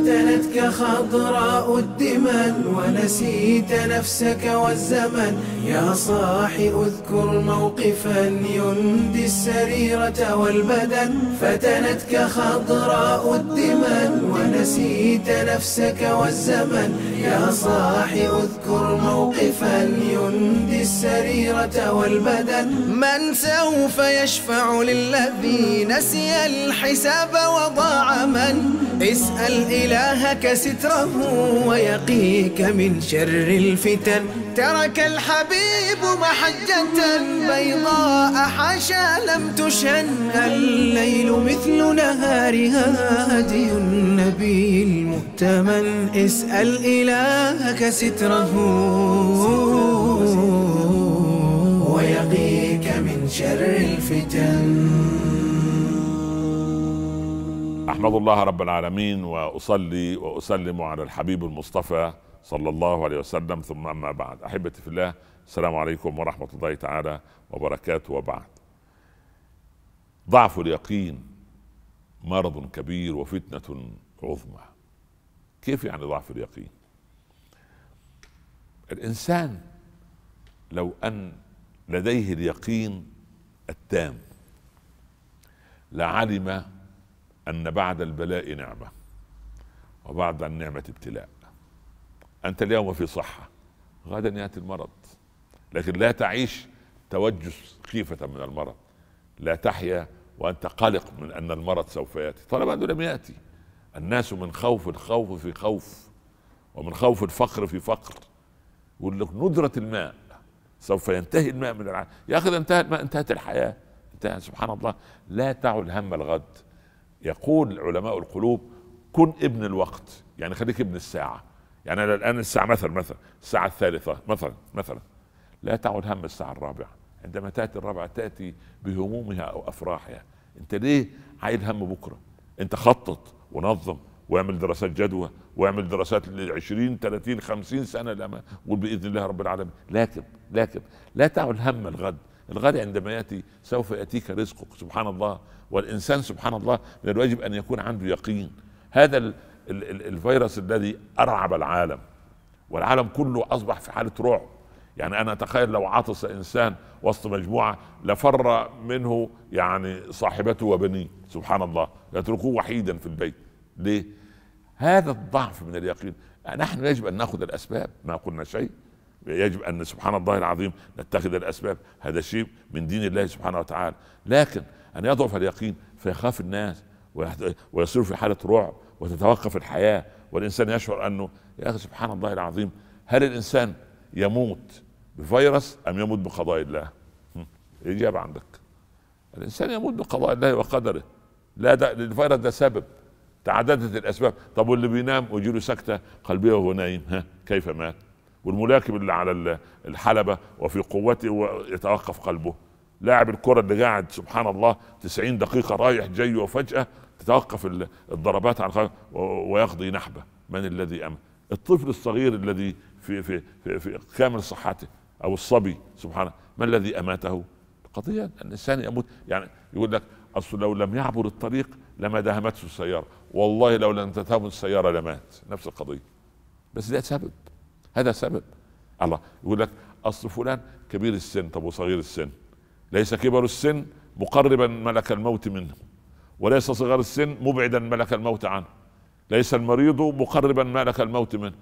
فتنتك خضراء الدمن ونسيت نفسك والزمن. يا صاح اذكر موقفا يندي السريرة والبدن. فتنتك خضراء الدمن ونسيت نفسك والزمن. يا صاح اذكر موقفا يندي السريرة والبدن. من سوف يشفع للذي نسي الحساب وضاع من؟ اسأل إلهك ستره ويقيك من شر الفتن. ترك الحبيب محجة بيضاء حاشا لم تشن. الليل مثل نهارها هدي النبي المؤتمن. اسأل إلهك ستره. أحمد الله رب العالمين وأصلي وأسلم على الحبيب المصطفى صلى الله عليه وسلم. ثم أما بعد أحبتي في الله السلام عليكم ورحمة الله تعالى وبركاته. وبعد ضعف اليقين مرض كبير وفتنة عظمى. كيف يعني ضعف اليقين؟ الإنسان لو أن لديه اليقين التام لعلم أن بعد البلاء نعمة وبعد النعمة ابتلاء. أنت اليوم في صحة غدا ياتي المرض لكن لا تعيش توجس خيفة من المرض. لا تحيا وأنت قلق من أن المرض سوف يأتي. طالما انه لم يأتي. الناس من خوف الخوف في خوف ومن خوف الفقر في فقر. يقول لك ندرة الماء سوف ينتهي الماء من العالم يا أخي انتهى الماء انتهت الحياة. انتهى سبحان الله. لا تعل هم الغد. يقول علماء القلوب كن ابن الوقت. يعني خليك ابن الساعة. يعني أنا الآن الساعة مثلا مثلا الساعة الثالثة مثلا مثلا. لا تعد هم الساعة الرابعة. عندما تأتي الرابعة تأتي بهمومها أو أفراحها. أنت ليه عايل هم بكرة؟ أنت خطط ونظم واعمل دراسات جدوى واعمل دراسات ل 20 30 50 سنة لما بإذن الله رب العالمين. لكن لكن لا تعل هم الغد. الغد عندما يأتي سوف يأتيك رزقك سبحان الله. والإنسان سبحان الله من الواجب أن يكون عنده يقين. هذا ال ال ال الفيروس الذي أرعب العالم. والعالم كله أصبح في حالة رعب. يعني أنا أتخيل لو عطس إنسان وسط مجموعة لفر منه يعني صاحبته وبنيه. سبحان الله. يتركوه وحيدا في البيت. ليه؟ هذا الضعف من اليقين. نحن يجب أن نأخذ الأسباب. ما قلنا شيء. يجب أن سبحان الله العظيم نتخذ الأسباب. هذا شيء من دين الله سبحانه وتعالى. لكن أن يضعف اليقين فيخاف الناس ويصير في حالة رعب وتتوقف الحياة والإنسان يشعر أنه يا أخي سبحان الله العظيم هل الإنسان يموت بفيروس أم يموت بقضاء الله؟ الاجابه عندك. الإنسان يموت بقضاء الله وقدره. لا ده الفيروس ده سبب. تعددت الأسباب. طب واللي بينام ويجي له سكتة قلبية وهو نايم ها كيف مات؟ والملاكم اللي على الحلبة وفي قوته ويتوقف قلبه. لاعب الكرة اللي قاعد سبحان الله 90 دقيقة رايح جاي وفجأة تتوقف الضربات على ويقضي نحبة. من الذي أمن الطفل الصغير الذي في في في, في كامل صحته أو الصبي سبحانه ما الذي أماته؟ قضية الإنسان يموت. يعني يقول لك أصل لو لم يعبر الطريق لما دهمته السيارة. والله لو لم تتهم السيارة لمات. نفس القضية. بس ده سبب. هذا سبب. الله يقول لك أصل فلان كبير السن طب وصغير السن. ليس كبر السن مقربا ملك الموت منه وليس صغر السن مبعدا ملك الموت عنه. ليس المريض مقربا ملك الموت منه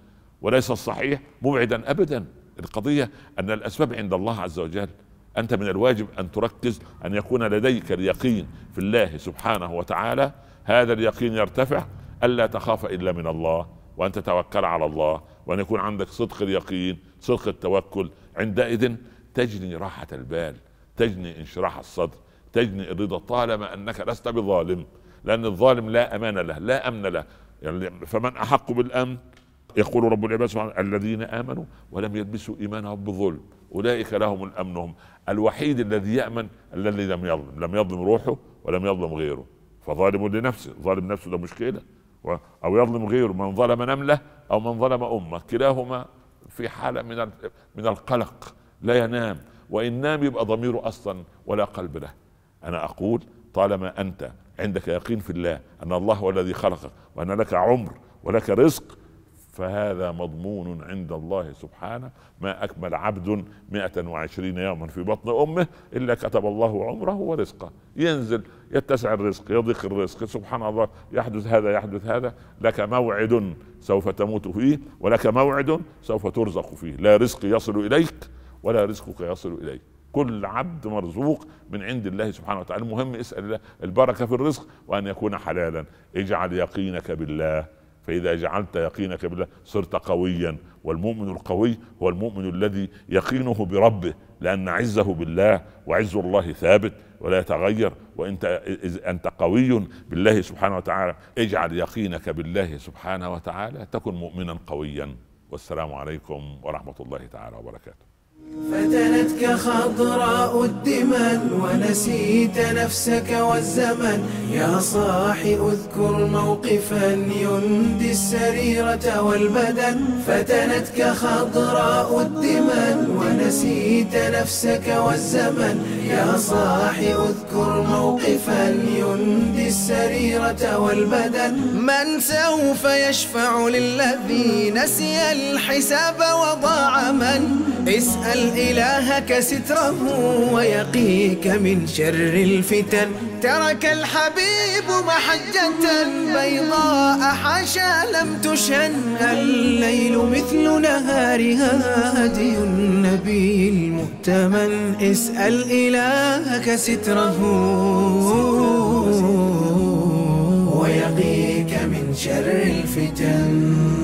وليس الصحيح مبعدا ابدا. القضية أن الأسباب عند الله عز وجل. أنت من الواجب أن تركز أن يكون لديك اليقين في الله سبحانه وتعالى. هذا اليقين يرتفع ألا تخاف إلا من الله وأن تتوكل على الله. وأن يكون عندك صدق اليقين صدق التوكل عندئذ تجني راحة البال تجني انشراح الصدر تجني الرضا طالما أنك لست بظالم لأن الظالم لا أمان له لا أمن له. يعني فمن أحق بالأمن؟ يقول رب العباد سبحانه الذين آمنوا ولم يلبسوا ايمانهم بظلم أولئك لهم الامن هم الوحيد الذي يأمن الذي لم يظلم لم يظلم روحه ولم يظلم غيره. فظالم لنفسه ظالم نفسه ده مشكلة. أو يظلم غيره من ظلم نملة أو من ظلم أمة. كلاهما في حالة من من القلق لا ينام. وإن نام يبقى ضميره أصلا ولا قلب له. أنا أقول طالما أنت عندك يقين في الله أن الله هو الذي خلقك وأن لك عمر ولك رزق فهذا مضمون عند الله سبحانه. ما أكمل عبد 120 يوما في بطن أمه إلا كتب الله عمره ورزقه. ينزل يتسع الرزق يضيق الرزق. سبحان الله يحدث هذا يحدث هذا. لك موعد سوف تموت فيه ولك موعد سوف ترزق فيه. لا رزق يصل إليك ولا رزقك يصل إليك. كل عبد مرزوق من عند الله سبحانه وتعالى. المهم اسأل الله البركة في الرزق وأن يكون حلالا. اجعل يقينك بالله. فإذا جعلت يقينك بالله صرت قويا. والمؤمن القوي هو المؤمن الذي يقينه بربه لأن عزه بالله وعز الله ثابت. ولا يتغير وإنت أنت قوي بالله سبحانه وتعالى اجعل يقينك بالله سبحانه وتعالى. تكن مؤمنا قويا. والسلام عليكم ورحمة الله تعالى وبركاته. فتنتك خضراء الدمن ونسيت نفسك والزمن. يا صاح اذكر موقفا يندي السريرة والبدن فتنتك خضراء الدمن ونسيت نفسك والزمن. يا صاح اذكر موقفا يندي السريرة والبدن. من سوف يشفع للذي نسي الحساب وضاع من؟ اسأل إلهك ستره ويقيك من شر الفتن. ترك الحبيب محجة بيضاء حاشا لم تشن الليل مثل نهارها هدي النبي المؤتمن اسأل إلهك ستره ويقيك من شر الفتن.